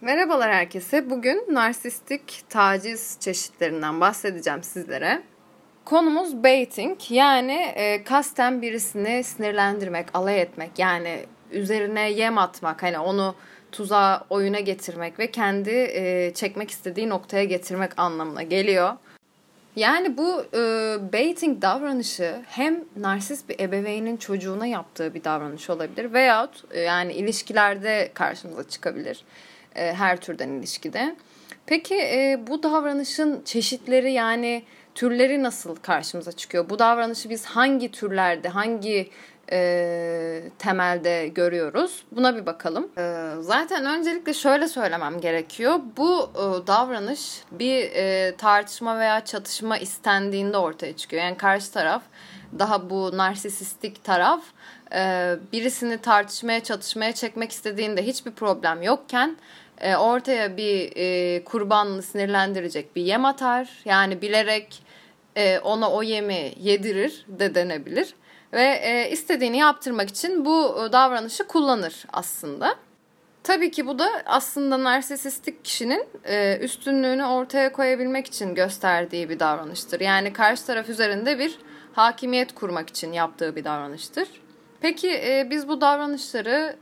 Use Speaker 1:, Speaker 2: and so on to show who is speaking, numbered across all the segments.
Speaker 1: Merhabalar herkese. Bugün narsistik taciz çeşitlerinden bahsedeceğim sizlere. Konumuz baiting yani e, kasten birisini sinirlendirmek, alay etmek yani üzerine yem atmak hani onu tuzağa oyuna getirmek ve kendi e, çekmek istediği noktaya getirmek anlamına geliyor. Yani bu e, baiting davranışı hem narsist bir ebeveynin çocuğuna yaptığı bir davranış olabilir veyahut e, yani ilişkilerde karşımıza çıkabilir e, her türden ilişkide. Peki e, bu davranışın çeşitleri yani türleri nasıl karşımıza çıkıyor? Bu davranışı biz hangi türlerde, hangi e, temelde görüyoruz? Buna bir bakalım. E, zaten öncelikle şöyle söylemem gerekiyor. Bu e, davranış bir e, tartışma veya çatışma istendiğinde ortaya çıkıyor. Yani karşı taraf daha bu narsisistik taraf e, birisini tartışmaya, çatışmaya çekmek istediğinde hiçbir problem yokken e, ortaya bir e, kurbanını sinirlendirecek bir yem atar. Yani bilerek e, ona o yemi yedirir de denebilir. Ve e, istediğini yaptırmak için bu e, davranışı kullanır aslında. Tabii ki bu da aslında narsisistik kişinin e, üstünlüğünü ortaya koyabilmek için gösterdiği bir davranıştır. Yani karşı taraf üzerinde bir hakimiyet kurmak için yaptığı bir davranıştır. Peki e, biz bu davranışları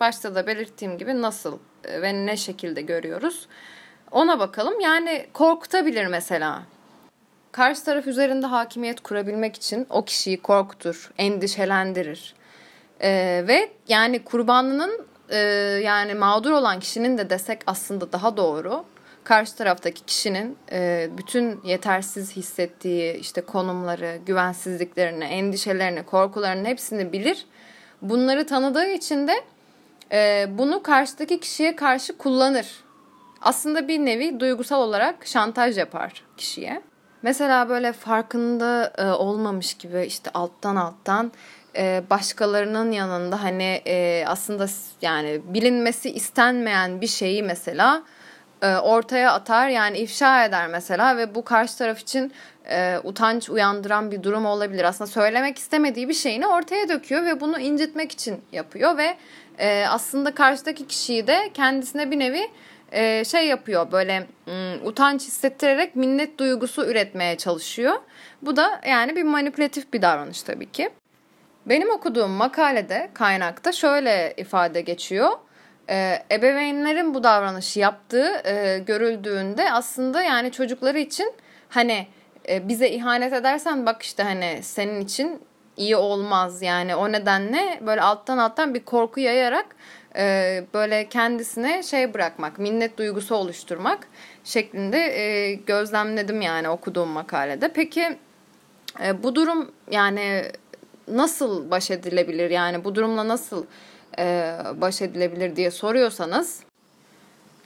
Speaker 1: başta da belirttiğim gibi nasıl ve ne şekilde görüyoruz? Ona bakalım. Yani korkutabilir mesela. Karşı taraf üzerinde hakimiyet kurabilmek için o kişiyi korkutur, endişelendirir. Ee, ve yani kurbanının e, yani mağdur olan kişinin de desek aslında daha doğru. Karşı taraftaki kişinin e, bütün yetersiz hissettiği işte konumları, güvensizliklerini, endişelerini, korkularını hepsini bilir. Bunları tanıdığı için de e, bunu karşıdaki kişiye karşı kullanır. Aslında bir nevi duygusal olarak şantaj yapar kişiye. Mesela böyle farkında e, olmamış gibi işte alttan alttan e, başkalarının yanında hani e, aslında yani bilinmesi istenmeyen bir şeyi mesela e, ortaya atar yani ifşa eder mesela ve bu karşı taraf için e, utanç uyandıran bir durum olabilir. Aslında söylemek istemediği bir şeyini ortaya döküyor ve bunu incitmek için yapıyor ve e, aslında karşıdaki kişiyi de kendisine bir nevi e, şey yapıyor böyle um, utanç hissettirerek minnet duygusu üretmeye çalışıyor. Bu da yani bir manipülatif bir davranış tabii ki. Benim okuduğum makalede kaynakta şöyle ifade geçiyor. Ee, ebeveynlerin bu davranışı yaptığı e, görüldüğünde aslında yani çocukları için hani e, bize ihanet edersen bak işte hani senin için iyi olmaz yani o nedenle böyle alttan alttan bir korku yayarak e, böyle kendisine şey bırakmak, minnet duygusu oluşturmak şeklinde e, gözlemledim yani okuduğum makalede. Peki e, bu durum yani nasıl baş edilebilir yani bu durumla nasıl e, baş edilebilir diye soruyorsanız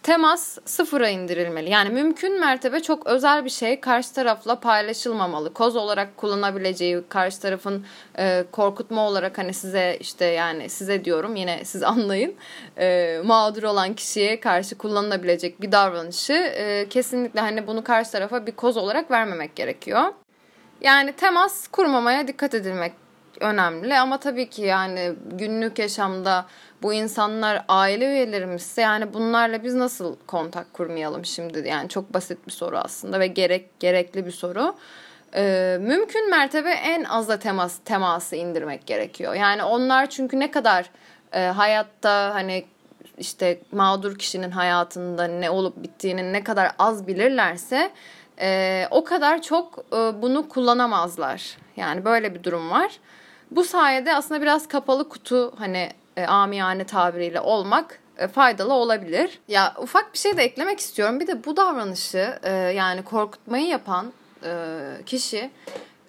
Speaker 1: Temas sıfıra indirilmeli. Yani mümkün mertebe çok özel bir şey karşı tarafla paylaşılmamalı. Koz olarak kullanabileceği karşı tarafın e, korkutma olarak hani size işte yani size diyorum yine siz anlayın e, mağdur olan kişiye karşı kullanılabilecek bir davranışı e, kesinlikle hani bunu karşı tarafa bir koz olarak vermemek gerekiyor. Yani temas kurmamaya dikkat edilmek önemli ama tabii ki yani günlük yaşamda bu insanlar aile üyelerimizse yani bunlarla biz nasıl kontak kurmayalım şimdi yani çok basit bir soru aslında ve gerek gerekli bir soru. Ee, mümkün mertebe en azla temas teması indirmek gerekiyor. Yani onlar çünkü ne kadar e, hayatta hani işte mağdur kişinin hayatında ne olup bittiğini ne kadar az bilirlerse e, o kadar çok e, bunu kullanamazlar. Yani böyle bir durum var. Bu sayede aslında biraz kapalı kutu hani e, amiyane tabiriyle olmak e, faydalı olabilir. Ya ufak bir şey de eklemek istiyorum. Bir de bu davranışı e, yani korkutmayı yapan e, kişi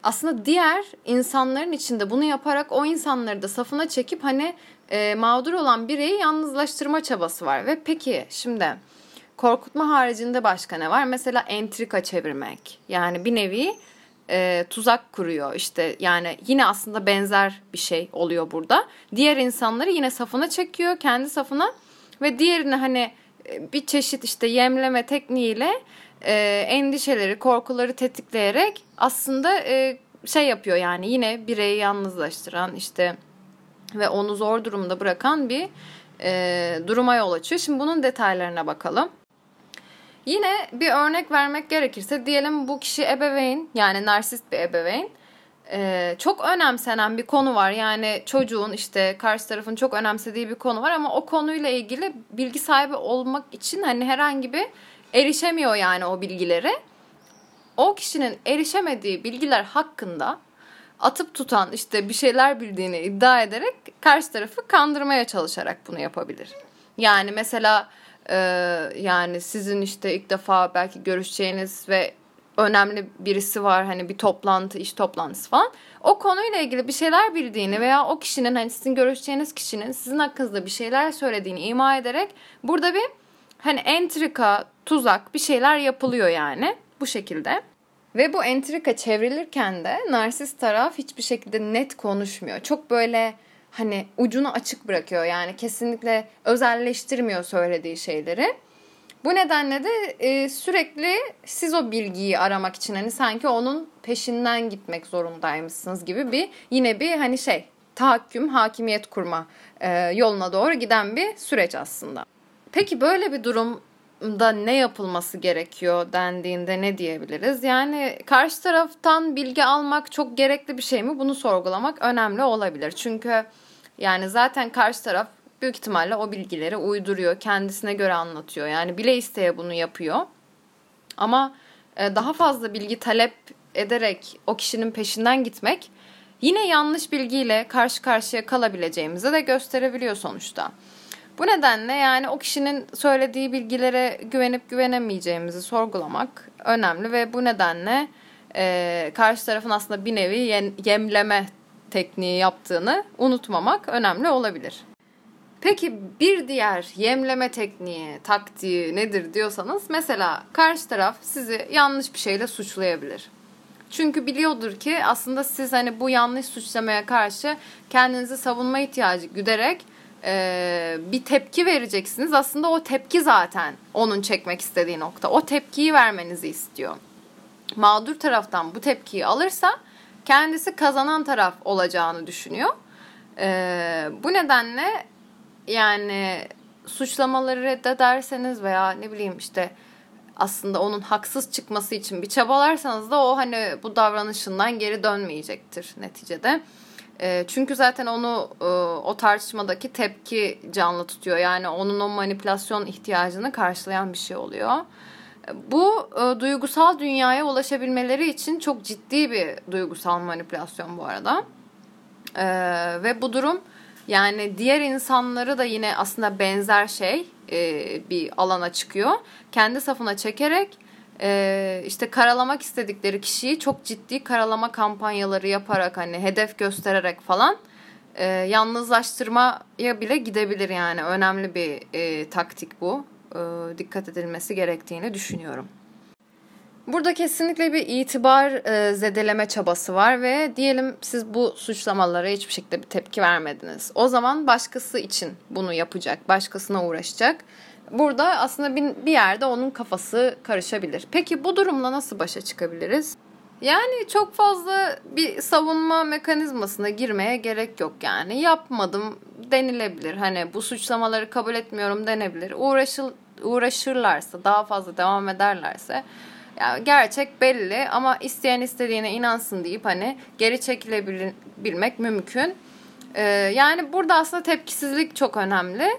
Speaker 1: aslında diğer insanların içinde bunu yaparak o insanları da safına çekip hani e, mağdur olan bireyi yalnızlaştırma çabası var. Ve peki şimdi korkutma haricinde başka ne var? Mesela entrika çevirmek. Yani bir nevi e, tuzak kuruyor işte yani yine aslında benzer bir şey oluyor burada. Diğer insanları yine safına çekiyor kendi safına ve diğerini hani e, bir çeşit işte yemleme tekniğiyle e, endişeleri korkuları tetikleyerek aslında e, şey yapıyor yani yine bireyi yalnızlaştıran işte ve onu zor durumda bırakan bir e, duruma yol açıyor. Şimdi bunun detaylarına bakalım. Yine bir örnek vermek gerekirse diyelim bu kişi ebeveyn yani narsist bir ebeveyn. Ee, çok önemsenen bir konu var. Yani çocuğun işte karşı tarafın çok önemsediği bir konu var ama o konuyla ilgili bilgi sahibi olmak için hani herhangi bir erişemiyor yani o bilgileri. O kişinin erişemediği bilgiler hakkında atıp tutan işte bir şeyler bildiğini iddia ederek karşı tarafı kandırmaya çalışarak bunu yapabilir. Yani mesela e, yani sizin işte ilk defa belki görüşeceğiniz ve önemli birisi var hani bir toplantı iş toplantısı falan o konuyla ilgili bir şeyler bildiğini veya o kişinin hani sizin görüşeceğiniz kişinin sizin hakkınızda bir şeyler söylediğini ima ederek burada bir hani entrika tuzak bir şeyler yapılıyor yani bu şekilde. Ve bu entrika çevrilirken de narsist taraf hiçbir şekilde net konuşmuyor. Çok böyle hani ucunu açık bırakıyor yani kesinlikle özelleştirmiyor söylediği şeyleri. Bu nedenle de e, sürekli siz o bilgiyi aramak için hani sanki onun peşinden gitmek zorundaymışsınız gibi bir yine bir hani şey tahakküm, hakimiyet kurma e, yoluna doğru giden bir süreç aslında. Peki böyle bir durumda ne yapılması gerekiyor dendiğinde ne diyebiliriz? Yani karşı taraftan bilgi almak çok gerekli bir şey mi? Bunu sorgulamak önemli olabilir. Çünkü yani zaten karşı taraf büyük ihtimalle o bilgileri uyduruyor, kendisine göre anlatıyor. Yani bile isteye bunu yapıyor. Ama e, daha fazla bilgi talep ederek o kişinin peşinden gitmek yine yanlış bilgiyle karşı karşıya kalabileceğimizi de gösterebiliyor sonuçta. Bu nedenle yani o kişinin söylediği bilgilere güvenip güvenemeyeceğimizi sorgulamak önemli ve bu nedenle e, karşı tarafın aslında bir nevi yemleme tekniği yaptığını unutmamak önemli olabilir. Peki bir diğer yemleme tekniği, taktiği nedir diyorsanız mesela karşı taraf sizi yanlış bir şeyle suçlayabilir. Çünkü biliyordur ki aslında siz hani bu yanlış suçlamaya karşı kendinizi savunma ihtiyacı güderek e, bir tepki vereceksiniz. Aslında o tepki zaten onun çekmek istediği nokta. O tepkiyi vermenizi istiyor. Mağdur taraftan bu tepkiyi alırsa kendisi kazanan taraf olacağını düşünüyor. E, bu nedenle yani suçlamaları reddederseniz veya ne bileyim işte aslında onun haksız çıkması için bir çabalarsanız da o hani bu davranışından geri dönmeyecektir neticede. E, çünkü zaten onu e, o tartışmadaki tepki canlı tutuyor. Yani onun o manipülasyon ihtiyacını karşılayan bir şey oluyor. Bu e, duygusal dünyaya ulaşabilmeleri için çok ciddi bir duygusal manipülasyon bu arada. E, ve bu durum yani diğer insanları da yine aslında benzer şey e, bir alana çıkıyor. Kendi safına çekerek e, işte karalamak istedikleri kişiyi çok ciddi karalama kampanyaları yaparak hani hedef göstererek falan e, yalnızlaştırmaya bile gidebilir yani önemli bir e, taktik bu. E, dikkat edilmesi gerektiğini düşünüyorum. Burada kesinlikle bir itibar e, zedeleme çabası var ve diyelim siz bu suçlamalara hiçbir şekilde bir tepki vermediniz. O zaman başkası için bunu yapacak, başkasına uğraşacak. Burada aslında bir, bir yerde onun kafası karışabilir. Peki bu durumla nasıl başa çıkabiliriz? Yani çok fazla bir savunma mekanizmasına girmeye gerek yok yani. Yapmadım denilebilir. Hani bu suçlamaları kabul etmiyorum denebilir. Uğraşıl, uğraşırlarsa, daha fazla devam ederlerse yani gerçek belli ama isteyen istediğine inansın deyip hani geri çekilebilmek mümkün. Ee, yani burada aslında tepkisizlik çok önemli.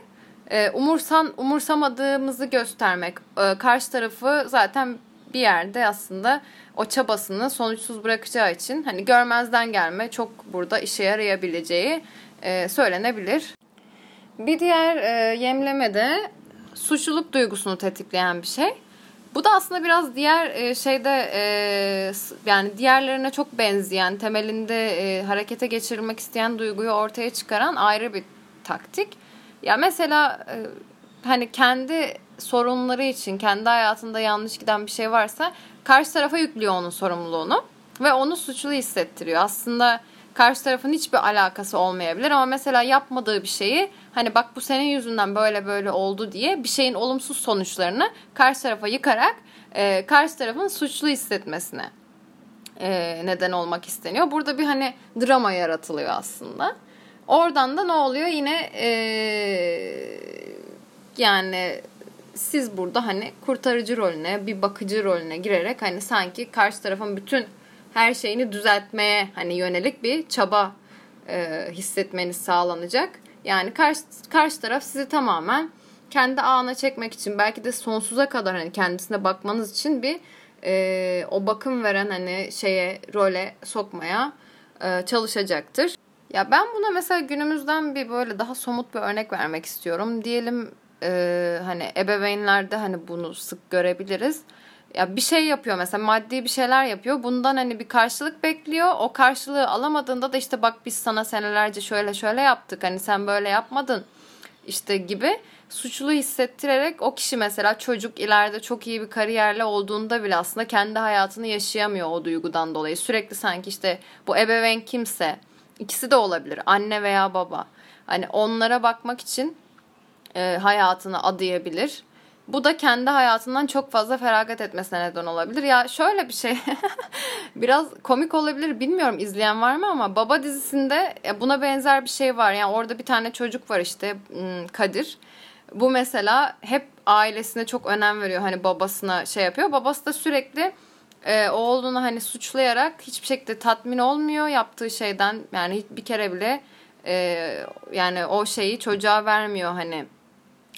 Speaker 1: Ee, umursan umursamadığımızı göstermek, ee, karşı tarafı zaten bir yerde aslında o çabasını sonuçsuz bırakacağı için hani görmezden gelme çok burada işe yarayabileceği e, söylenebilir. Bir diğer e, yemleme de suçluluk duygusunu tetikleyen bir şey. Bu da aslında biraz diğer e, şeyde e, yani diğerlerine çok benzeyen, temelinde e, harekete geçirilmek isteyen duyguyu ortaya çıkaran ayrı bir taktik. Ya mesela hani kendi sorunları için, kendi hayatında yanlış giden bir şey varsa karşı tarafa yüklüyor onun sorumluluğunu ve onu suçlu hissettiriyor. Aslında karşı tarafın hiçbir alakası olmayabilir ama mesela yapmadığı bir şeyi hani bak bu senin yüzünden böyle böyle oldu diye bir şeyin olumsuz sonuçlarını karşı tarafa yıkarak e, karşı tarafın suçlu hissetmesine e, neden olmak isteniyor. Burada bir hani drama yaratılıyor aslında. Oradan da ne oluyor? Yine ee, yani siz burada hani kurtarıcı rolüne, bir bakıcı rolüne girerek hani sanki karşı tarafın bütün her şeyini düzeltmeye hani yönelik bir çaba e, hissetmeniz sağlanacak. Yani karşı, karşı taraf sizi tamamen kendi ağına çekmek için belki de sonsuza kadar hani kendisine bakmanız için bir e, o bakım veren hani şeye role sokmaya e, çalışacaktır. Ya ben buna mesela günümüzden bir böyle daha somut bir örnek vermek istiyorum. Diyelim e, hani ebeveynlerde hani bunu sık görebiliriz. Ya bir şey yapıyor mesela maddi bir şeyler yapıyor. Bundan hani bir karşılık bekliyor. O karşılığı alamadığında da işte bak biz sana senelerce şöyle şöyle yaptık. Hani sen böyle yapmadın işte gibi suçlu hissettirerek o kişi mesela çocuk ileride çok iyi bir kariyerle olduğunda bile aslında kendi hayatını yaşayamıyor o duygudan dolayı. Sürekli sanki işte bu ebeveyn kimse ikisi de olabilir anne veya baba. Hani onlara bakmak için e, hayatını adayabilir. Bu da kendi hayatından çok fazla feragat etmesine neden olabilir. Ya şöyle bir şey biraz komik olabilir bilmiyorum izleyen var mı ama Baba dizisinde buna benzer bir şey var. Yani orada bir tane çocuk var işte Kadir. Bu mesela hep ailesine çok önem veriyor. Hani babasına şey yapıyor. Babası da sürekli e, oğlunu hani suçlayarak hiçbir şekilde tatmin olmuyor yaptığı şeyden. Yani bir kere bile e, yani o şeyi çocuğa vermiyor hani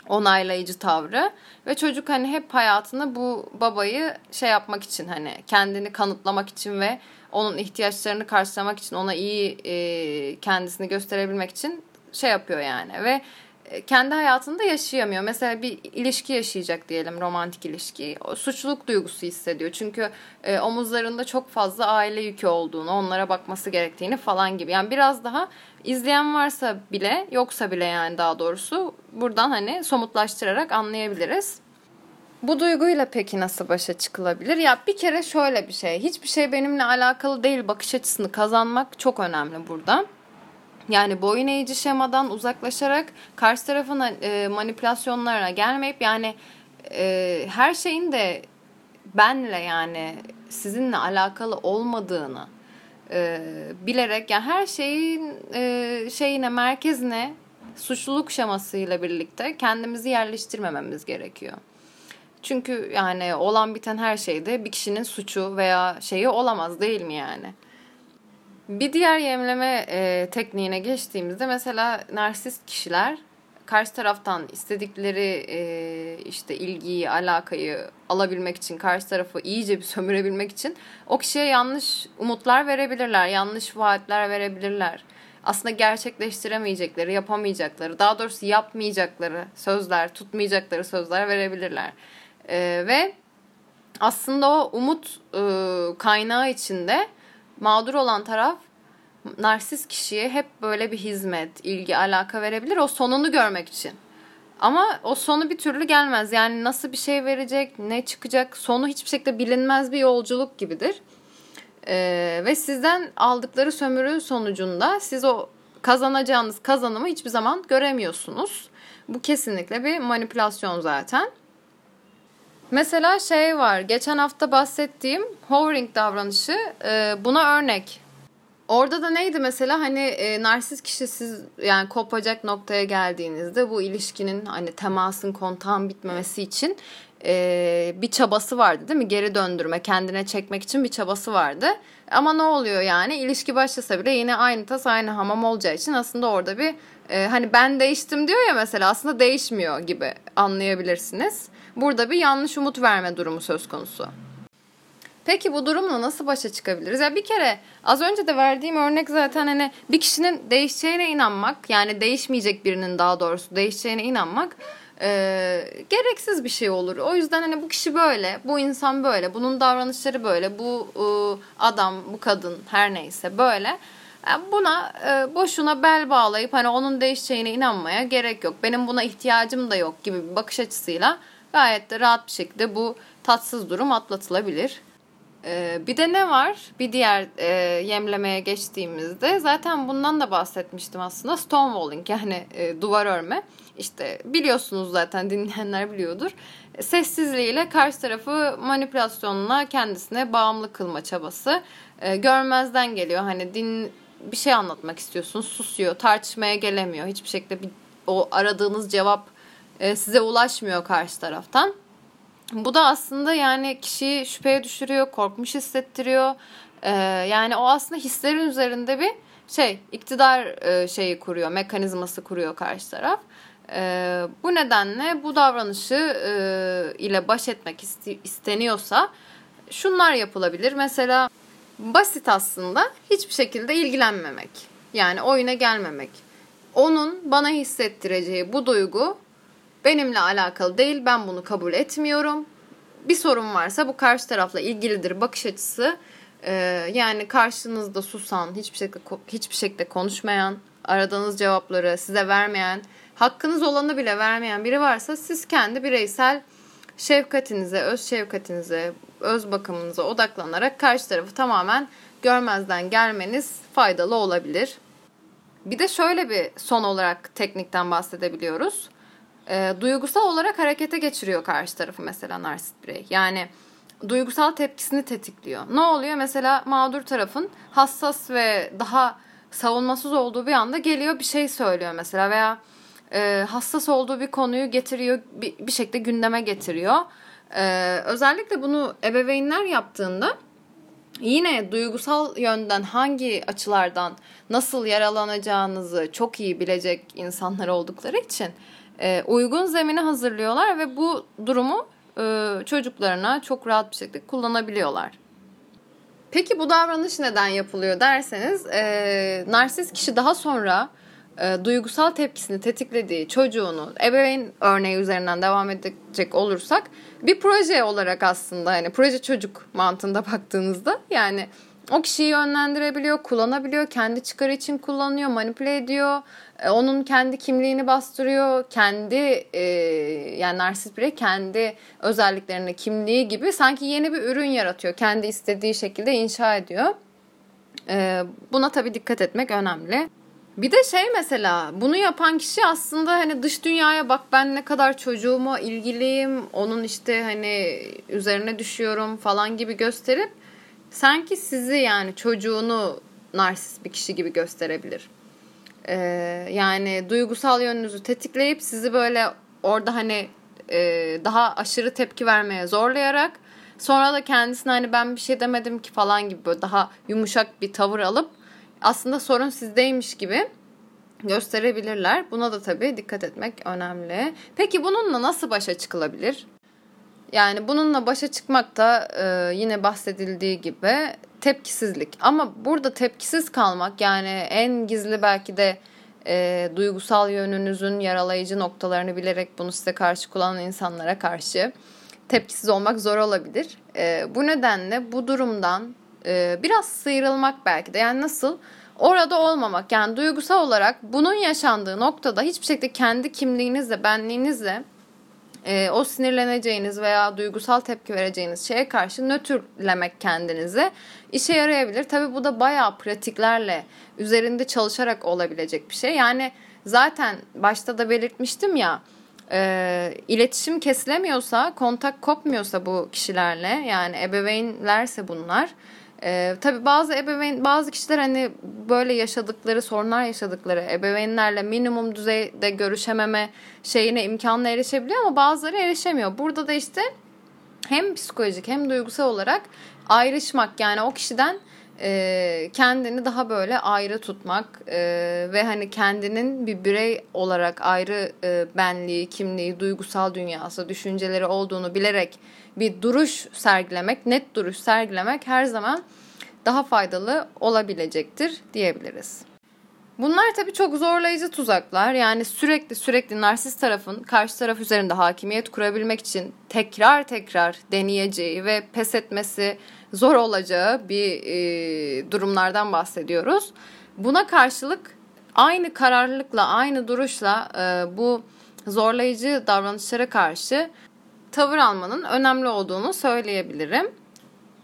Speaker 1: onaylayıcı tavrı. Ve çocuk hani hep hayatını bu babayı şey yapmak için hani kendini kanıtlamak için ve onun ihtiyaçlarını karşılamak için ona iyi e, kendisini gösterebilmek için şey yapıyor yani. Ve kendi hayatında yaşayamıyor. Mesela bir ilişki yaşayacak diyelim romantik ilişki. O suçluluk duygusu hissediyor. Çünkü e, omuzlarında çok fazla aile yükü olduğunu, onlara bakması gerektiğini falan gibi. Yani biraz daha izleyen varsa bile, yoksa bile yani daha doğrusu buradan hani somutlaştırarak anlayabiliriz. Bu duyguyla peki nasıl başa çıkılabilir? Ya bir kere şöyle bir şey. Hiçbir şey benimle alakalı değil bakış açısını kazanmak çok önemli burada. Yani boyun eğici şemadan uzaklaşarak karşı tarafın e, manipülasyonlarına gelmeyip yani e, her şeyin de benle yani sizinle alakalı olmadığını e, bilerek yani her şeyin e, şeyine merkezine suçluluk şemasıyla birlikte kendimizi yerleştirmememiz gerekiyor. Çünkü yani olan biten her şeyde bir kişinin suçu veya şeyi olamaz değil mi yani? Bir diğer yemleme e, tekniğine geçtiğimizde mesela narsist kişiler karşı taraftan istedikleri e, işte ilgiyi, alakayı alabilmek için, karşı tarafı iyice bir sömürebilmek için o kişiye yanlış umutlar verebilirler, yanlış vaatler verebilirler. Aslında gerçekleştiremeyecekleri, yapamayacakları, daha doğrusu yapmayacakları sözler, tutmayacakları sözler verebilirler. E, ve aslında o umut e, kaynağı içinde mağdur olan taraf narsist kişiye hep böyle bir hizmet, ilgi, alaka verebilir o sonunu görmek için. Ama o sonu bir türlü gelmez. Yani nasıl bir şey verecek, ne çıkacak, sonu hiçbir şekilde bilinmez bir yolculuk gibidir. Ee, ve sizden aldıkları sömürü sonucunda siz o kazanacağınız kazanımı hiçbir zaman göremiyorsunuz. Bu kesinlikle bir manipülasyon zaten. Mesela şey var, geçen hafta bahsettiğim hovering davranışı e, buna örnek. Orada da neydi mesela hani e, narsist kişi siz yani kopacak noktaya geldiğinizde bu ilişkinin hani temasın kontağın bitmemesi için e, bir çabası vardı değil mi? Geri döndürme, kendine çekmek için bir çabası vardı. Ama ne oluyor yani? ilişki başlasa bile yine aynı tas aynı hamam olacağı için aslında orada bir e, hani ben değiştim diyor ya mesela aslında değişmiyor gibi anlayabilirsiniz. Burada bir yanlış umut verme durumu söz konusu. Peki bu durumla nasıl başa çıkabiliriz? Ya bir kere az önce de verdiğim örnek zaten hani bir kişinin değişeceğine inanmak yani değişmeyecek birinin daha doğrusu değişeceğine inanmak e, gereksiz bir şey olur. O yüzden hani bu kişi böyle, bu insan böyle, bunun davranışları böyle, bu e, adam, bu kadın her neyse böyle. Yani buna e, boşuna bel bağlayıp hani onun değişeceğine inanmaya gerek yok. Benim buna ihtiyacım da yok gibi bir bakış açısıyla gayet de rahat bir şekilde bu tatsız durum atlatılabilir. Ee, bir de ne var? Bir diğer e, yemlemeye geçtiğimizde zaten bundan da bahsetmiştim aslında. Stonewalling yani e, duvar örme. İşte biliyorsunuz zaten dinleyenler biliyordur. Sessizliğiyle karşı tarafı manipülasyonla kendisine bağımlı kılma çabası. E, görmezden geliyor. Hani din bir şey anlatmak istiyorsunuz. Susuyor, tartışmaya gelemiyor. Hiçbir şekilde bir, o aradığınız cevap e, size ulaşmıyor karşı taraftan. Bu da aslında yani kişiyi şüpheye düşürüyor, korkmuş hissettiriyor. E, yani o aslında hislerin üzerinde bir şey iktidar e, şeyi kuruyor, mekanizması kuruyor karşı taraf. Bu nedenle bu davranışı ile baş etmek iste, isteniyorsa şunlar yapılabilir. Mesela basit aslında hiçbir şekilde ilgilenmemek. Yani oyuna gelmemek. Onun bana hissettireceği bu duygu benimle alakalı değil. Ben bunu kabul etmiyorum. Bir sorun varsa bu karşı tarafla ilgilidir bakış açısı. Ee, yani karşınızda susan, hiçbir şekilde hiçbir şekilde konuşmayan, aradığınız cevapları size vermeyen, hakkınız olanı bile vermeyen biri varsa siz kendi bireysel şefkatinize, öz şefkatinize, öz bakımınıza odaklanarak karşı tarafı tamamen görmezden gelmeniz faydalı olabilir. Bir de şöyle bir son olarak teknikten bahsedebiliyoruz. E, duygusal olarak harekete geçiriyor karşı tarafı mesela narsist birey. Yani duygusal tepkisini tetikliyor. Ne oluyor? Mesela mağdur tarafın hassas ve daha savunmasız olduğu bir anda geliyor bir şey söylüyor mesela veya e, hassas olduğu bir konuyu getiriyor bir, bir şekilde gündeme getiriyor. E, özellikle bunu ebeveynler yaptığında yine duygusal yönden hangi açılardan nasıl yaralanacağınızı çok iyi bilecek insanlar oldukları için e, uygun zemini hazırlıyorlar ve bu durumu e, çocuklarına çok rahat bir şekilde kullanabiliyorlar. Peki bu davranış neden yapılıyor derseniz e, narsist kişi daha sonra e, duygusal tepkisini tetiklediği çocuğunu ebeveyn örneği üzerinden devam edecek olursak bir proje olarak aslında hani proje çocuk mantığında baktığınızda yani o kişiyi yönlendirebiliyor, kullanabiliyor, kendi çıkarı için kullanıyor, manipüle ediyor. E, onun kendi kimliğini bastırıyor, kendi e, yani narsist birey kendi özelliklerini, kimliği gibi sanki yeni bir ürün yaratıyor. Kendi istediği şekilde inşa ediyor. E, buna tabii dikkat etmek önemli. Bir de şey mesela bunu yapan kişi aslında hani dış dünyaya bak ben ne kadar çocuğuma ilgiliyim, onun işte hani üzerine düşüyorum falan gibi gösterip sanki sizi yani çocuğunu narsist bir kişi gibi gösterebilir. Ee, yani duygusal yönünüzü tetikleyip sizi böyle orada hani e, daha aşırı tepki vermeye zorlayarak sonra da kendisine hani ben bir şey demedim ki falan gibi böyle daha yumuşak bir tavır alıp aslında sorun sizdeymiş gibi gösterebilirler. Buna da tabii dikkat etmek önemli. Peki bununla nasıl başa çıkılabilir? Yani bununla başa çıkmak da e, yine bahsedildiği gibi tepkisizlik. Ama burada tepkisiz kalmak yani en gizli belki de e, duygusal yönünüzün yaralayıcı noktalarını bilerek bunu size karşı kullanan insanlara karşı tepkisiz olmak zor olabilir. E, bu nedenle bu durumdan e, biraz sıyrılmak belki de yani nasıl orada olmamak yani duygusal olarak bunun yaşandığı noktada hiçbir şekilde kendi kimliğinizle benliğinizle e, o sinirleneceğiniz veya duygusal tepki vereceğiniz şeye karşı nötrlemek kendinize işe yarayabilir. Tabi bu da bayağı pratiklerle üzerinde çalışarak olabilecek bir şey. Yani zaten başta da belirtmiştim ya e, iletişim kesilemiyorsa, kontak kopmuyorsa bu kişilerle yani ebeveynlerse bunlar ee, tabii bazı ebeveyn, bazı kişiler hani böyle yaşadıkları, sorunlar yaşadıkları ebeveynlerle minimum düzeyde görüşememe şeyine imkanla erişebiliyor ama bazıları erişemiyor. Burada da işte hem psikolojik hem duygusal olarak ayrışmak yani o kişiden e, kendini daha böyle ayrı tutmak e, ve hani kendinin bir birey olarak ayrı e, benliği, kimliği, duygusal dünyası, düşünceleri olduğunu bilerek bir duruş sergilemek, net duruş sergilemek her zaman daha faydalı olabilecektir diyebiliriz. Bunlar tabii çok zorlayıcı tuzaklar. Yani sürekli sürekli narsist tarafın karşı taraf üzerinde hakimiyet kurabilmek için tekrar tekrar deneyeceği ve pes etmesi zor olacağı bir e, durumlardan bahsediyoruz. Buna karşılık aynı kararlılıkla, aynı duruşla e, bu zorlayıcı davranışlara karşı tavır almanın önemli olduğunu söyleyebilirim.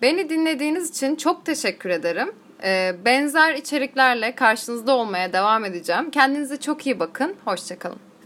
Speaker 1: Beni dinlediğiniz için çok teşekkür ederim. E, benzer içeriklerle karşınızda olmaya devam edeceğim. Kendinize çok iyi bakın. Hoşçakalın.